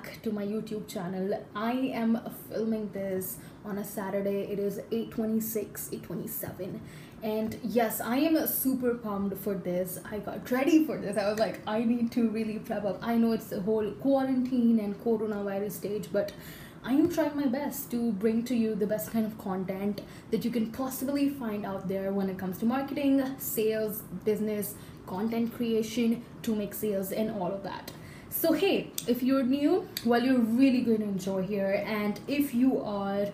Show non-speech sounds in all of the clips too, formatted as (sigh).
back to my YouTube channel. I am filming this on a Saturday. It is 8:26, 8:27. And yes, I am super pumped for this. I got ready for this. I was like, I need to really prep up. I know it's the whole quarantine and coronavirus stage, but I am trying my best to bring to you the best kind of content that you can possibly find out there when it comes to marketing, sales, business, content creation to make sales, and all of that. So, hey, if you're new, well, you're really going to enjoy here. And if you are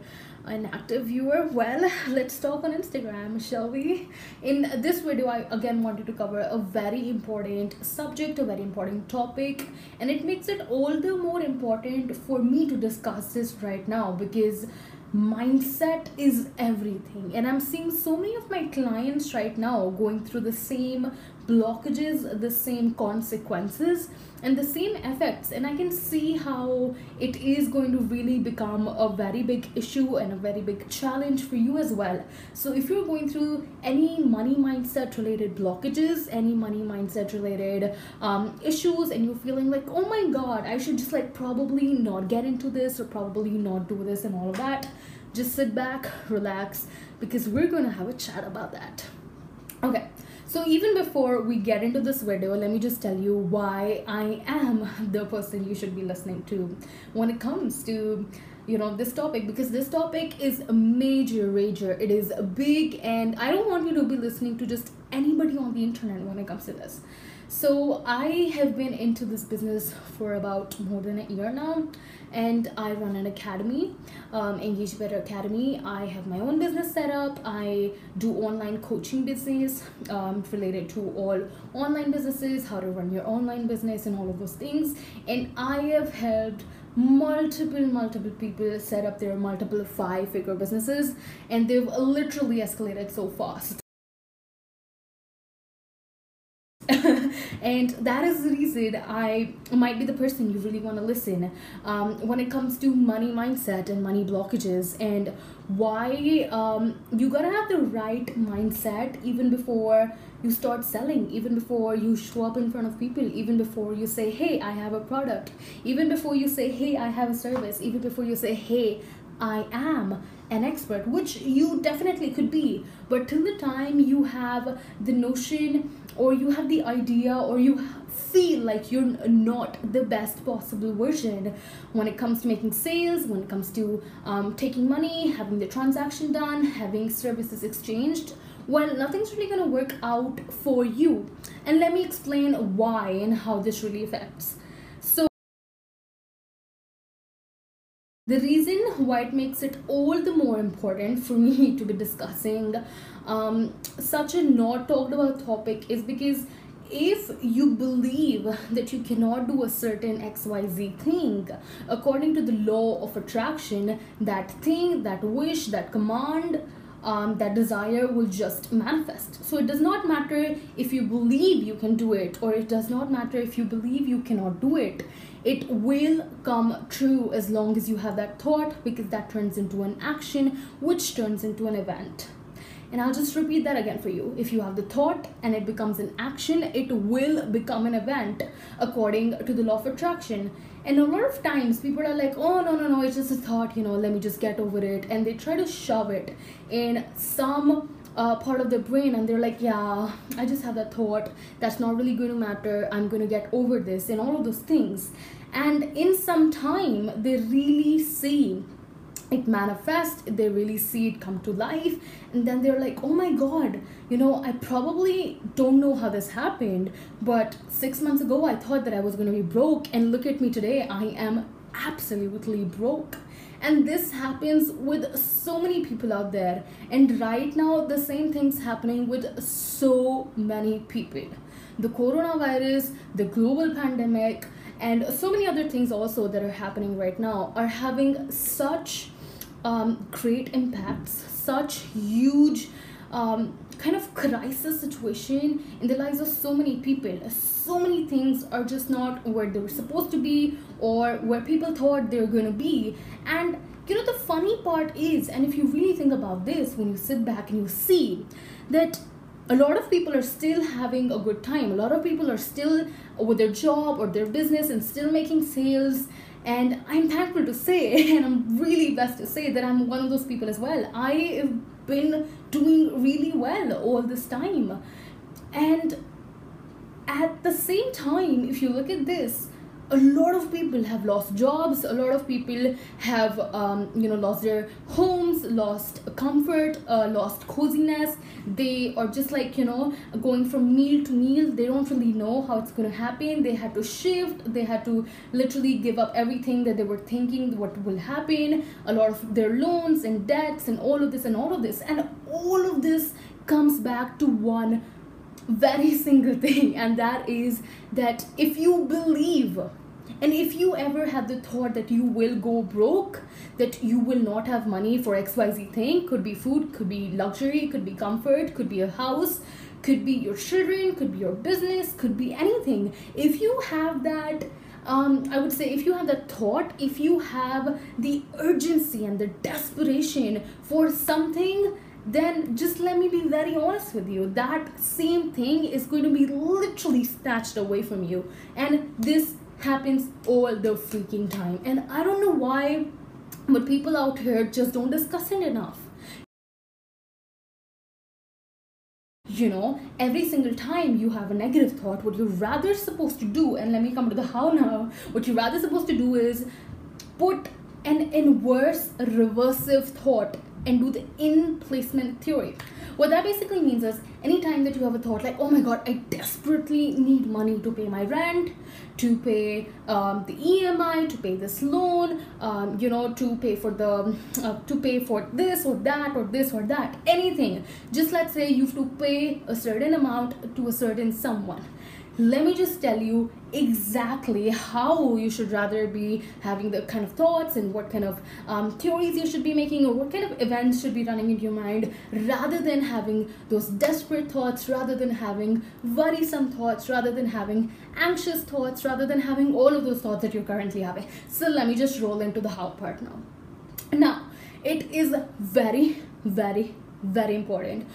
an active viewer, well, (laughs) let's talk on Instagram, shall we? In this video, I again wanted to cover a very important subject, a very important topic, and it makes it all the more important for me to discuss this right now because mindset is everything and i'm seeing so many of my clients right now going through the same blockages the same consequences and the same effects. And i can see how it is going to really become a very big issue and a very big challenge for you as well. So if you're going through any money mindset related blockages any money mindset related um, issues and you're feeling like oh my god i should just like probably not get into this or probably not do this and all of that just sit back relax because we're going to have a chat about that. Okay so even before we get into this video, let me just tell you why I am (laughs) the person you should be listening to when it comes to you know this topic because this topic is a major. Rager it is big and i don't want you to be listening to just anybody on the internet when it comes to this so I have been into this business for about more than a year now and I run an academy, um, Engage Better Academy. I have my own business set up. I do online coaching business um, related to all online businesses, how to run your online business and all of those things. And I have helped multiple multiple people set up their multiple five figure businesses and they've literally escalated so fast and that is the reason I might be the person you really want to listen um, when it comes to money mindset and money blockages and why um, you gotta have the right mindset even before you start selling even before you show up in front of people even before you say hey i have a product even before you say hey i have a service even before you say hey I am an expert, which you definitely could be. But till the time you have the notion or you have the idea or you feel like you're not the best possible version when it comes to making sales, when it comes to um, taking money, having the transaction done, having services exchanged, well, nothing's really gonna work out for you. And let me explain why and how this really affects. The reason why it makes it all the more important for (laughs) me to be discussing um, such a not talked about topic is because if you believe that you cannot do a certain xyz thing according to the law of attraction that thing that wish that command um, that desire will just manifest. So it does not matter if you believe you can do it, or it does not matter if you believe you cannot do it. It will come true as long as you have that thought, because that turns into an action, which turns into an event. And I'll just repeat that again for you. If you have the thought and it becomes an action, it will become an event according to the law of attraction. And a lot of times people are like, oh, no, no, no, it's just a thought, you know, let me just get over it. And they try to shove it in some uh, part of their brain and they're like yeah i just have that thought. That's not really going to matter. I'm going to get over this and all of those things. And in some time they really see it manifests they really see it come to life. And then they're like oh my god you know i probably don't know how this happened but six months ago i thought that i was going to be broke. And look at me today i am absolutely broke and this happens with so many people out there. And right now the same thing's happening with so many people. The coronavirus the global pandemic and so many other things also that are happening right now are having such um, great impacts, such huge um, kind of crisis situation in the lives of so many people. So many things are just not where they were supposed to be or where people thought they were going to be. And you know, the funny part is, and if you really think about this, when you sit back and you see that a lot of people are still having a good time, a lot of people are still with their job or their business and still making sales and i'm thankful to say (laughs) and i'm really blessed to say that i'm one of those people as well i've been doing really well all this time. And at the same time if you look at this a lot of people have lost jobs a lot of people have um, you know lost their homes lost comfort uh, lost coziness. They are just like you know going from meal to meal. They don't really know how it's going to happen. They had to shift. They had to literally give up everything that they were thinking what will happen. A lot of their loans and debts and all of this and all of this. And all of this comes back to one very single thing and that is that if you believe and if you ever had the thought that you will go broke that you will not have money for xyz thing could be food could be luxury could be comfort could be a house could be your children could be your business could be anything. If you have that um, I would say if you have that thought, if you have the urgency and the desperation for something then just let me be very honest with you. That same thing is going to be literally snatched away from you. And this happens all the freaking time. And i don't know why but people out here just don't discuss it enough. You know every single time you have a negative thought what you're rather supposed to do and let me come to the how now what you're rather supposed to do is put an inverse reversive thought and do the in placement theory. What that basically means is anytime that you have a thought like, oh my god, I desperately need money to pay my rent, to pay um, the EMI, to pay this loan, um, you know, to pay for the, uh, to pay for this or that or this or that, anything. Just let's say you have to pay a certain amount to a certain someone let me just tell you exactly how you should rather be having the kind of thoughts and what kind of um, theories you should be making or what kind of events should be running in your mind rather than having those desperate thoughts rather than having worrisome thoughts rather than having anxious thoughts rather than having all of those thoughts that you're currently having. So let me just roll into the how part now. Now it is very very very important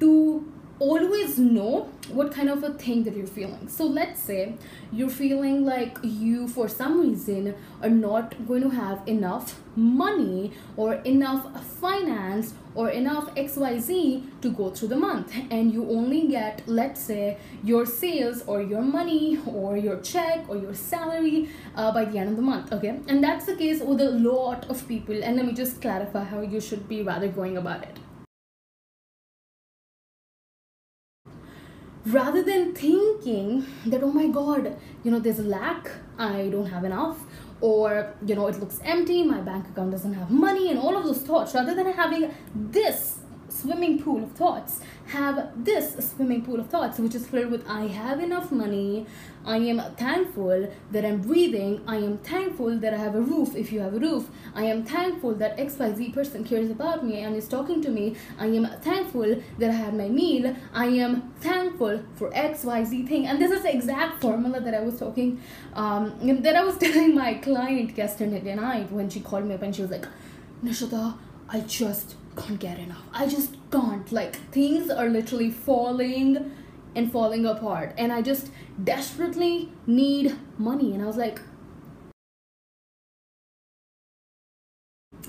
to always know what kind of a thing that you're feeling. So let's say you're feeling like you, for some reason, are not going to have enough money or enough finance or enough XYZ to go through the month, and you only get, let's say, your sales or your money or your check or your salary uh, by the end of the month. Okay, and that's the case with a lot of people. And let me just clarify how you should be rather going about it rather than thinking that oh my god you know there's a lack i don't have enough or you know it looks empty my bank account doesn't have money and all of those thoughts rather than having this swimming pool of thoughts. Have this swimming pool of thoughts which is filled with i have enough money i am thankful that i'm breathing i am thankful that i have a roof if you have a roof i am thankful that xyz person cares about me and is talking to me i am thankful that i had my meal i am thankful for xyz thing. And this is the exact formula that i was talking um (laughs) that i was (laughs) telling my client yesterday night when she called me up and she was like nishita i just can't get enough. I just can't. Like things are literally falling and falling apart. And I just desperately need money. And I was like,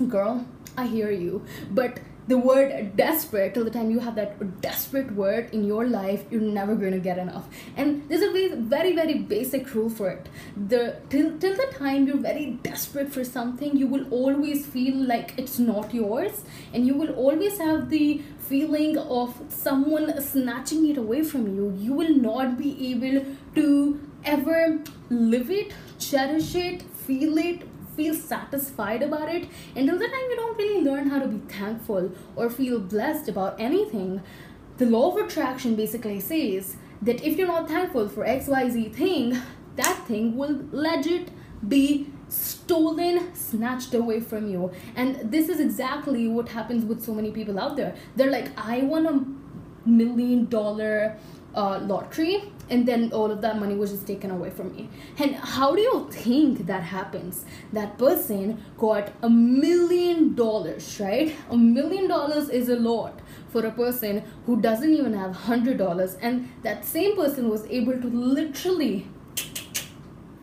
girl, I hear you. But the word desperate till the time you have that desperate word in your life you're never going to get enough. And there's a very very basic rule for it. The till, till the time you're very desperate for something you will always feel like it's not yours. And you will always have the feeling of someone snatching it away from you. You will not be able to ever live it cherish it feel it feel satisfied about it until the time you don't really learn how to be thankful or feel blessed about anything the law of attraction basically says that if you're not thankful for xyz thing that thing will legit be stolen snatched away from you. And this is exactly what happens with so many people out there. They're like i want a million dollar uh, lottery and then all of that money was just taken away from me. And how do you think that happens? That person got a million dollars right? A million dollars is a lot for a person who doesn't even have hundred dollars and that same person was able to literally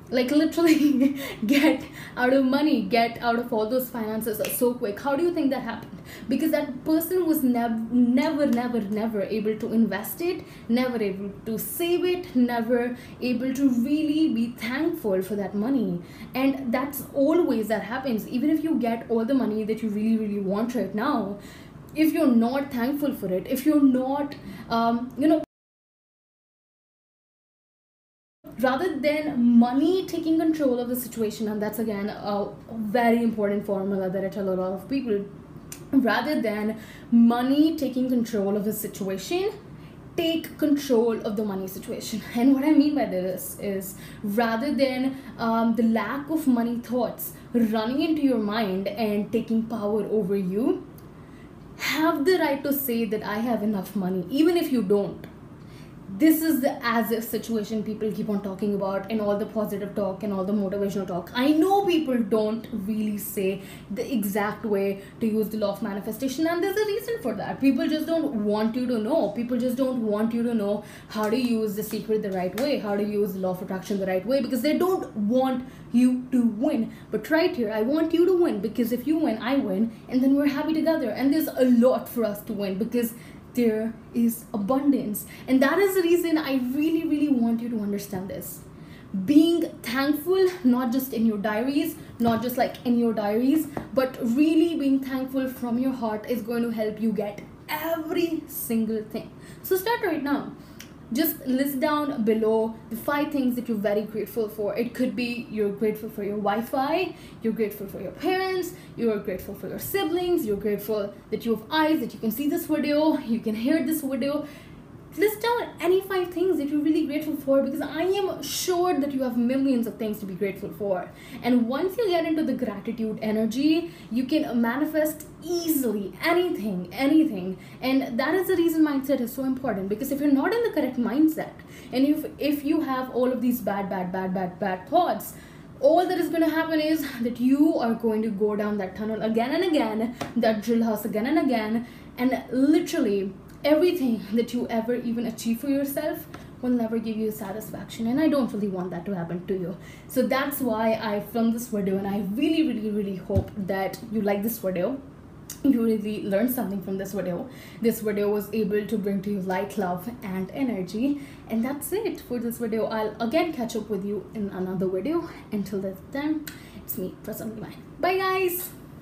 like literally (laughs) get out of money get out of all those finances so quick. How do you think that happened because that person was never never never never able to invest it never able to save it never able to really be thankful for that money. And that's always that happens. Even if you get all the money that you really really want right now if you're not thankful for it if you're not um, you know rather than money taking control of the situation and that's again a very important formula that i tell a lot of people rather than money taking control of the situation take control of the money situation. (laughs) And what i mean by this is rather than um, the lack of money thoughts running into your mind and taking power over you have the right to say that i have enough money even if you don't this is the as if situation people keep on talking about and all the positive talk and all the motivational talk. I know people don't really say the exact way to use the law of manifestation, and there's a reason for that. People just don't want you to know. People just don't want you to know how to use the secret the right way, how to use the law of attraction the right way, because they don't want you to win. But right here, I want you to win because if you win, I win, and then we're happy together. And there's a lot for us to win because there is abundance. And that is the reason I really, really want you to understand this. Being thankful, not just in your diaries, not just like in your diaries, but really being thankful from your heart is going to help you get every single thing. So start right now just list down below the five things that you're very grateful for. It could be you're grateful for your Wi Fi, you're grateful for your parents, you're grateful for your siblings, you're grateful that you have eyes, that you can see this video, you can hear this video, list down any five things that you're really grateful for because I am sure that you have millions of things to be grateful for. And once you get into the gratitude energy, you can manifest easily anything, anything. And that is the reason mindset is so important because if you're not in the correct mindset and if if you have all of these bad, bad, bad, bad, bad thoughts, all that is going to happen is that you are going to go down that tunnel again and again, that drill house again and again, and literally everything that you ever even achieve for yourself will never give you satisfaction and i don't really want that to happen to you. So that's why i filmed this video and i really really really hope that you like this video. You really learned something from this video. This video was able to bring to you light love and energy. And that's it for this video. I'll again catch up with you in another video. Until that time it's me presently mine bye guys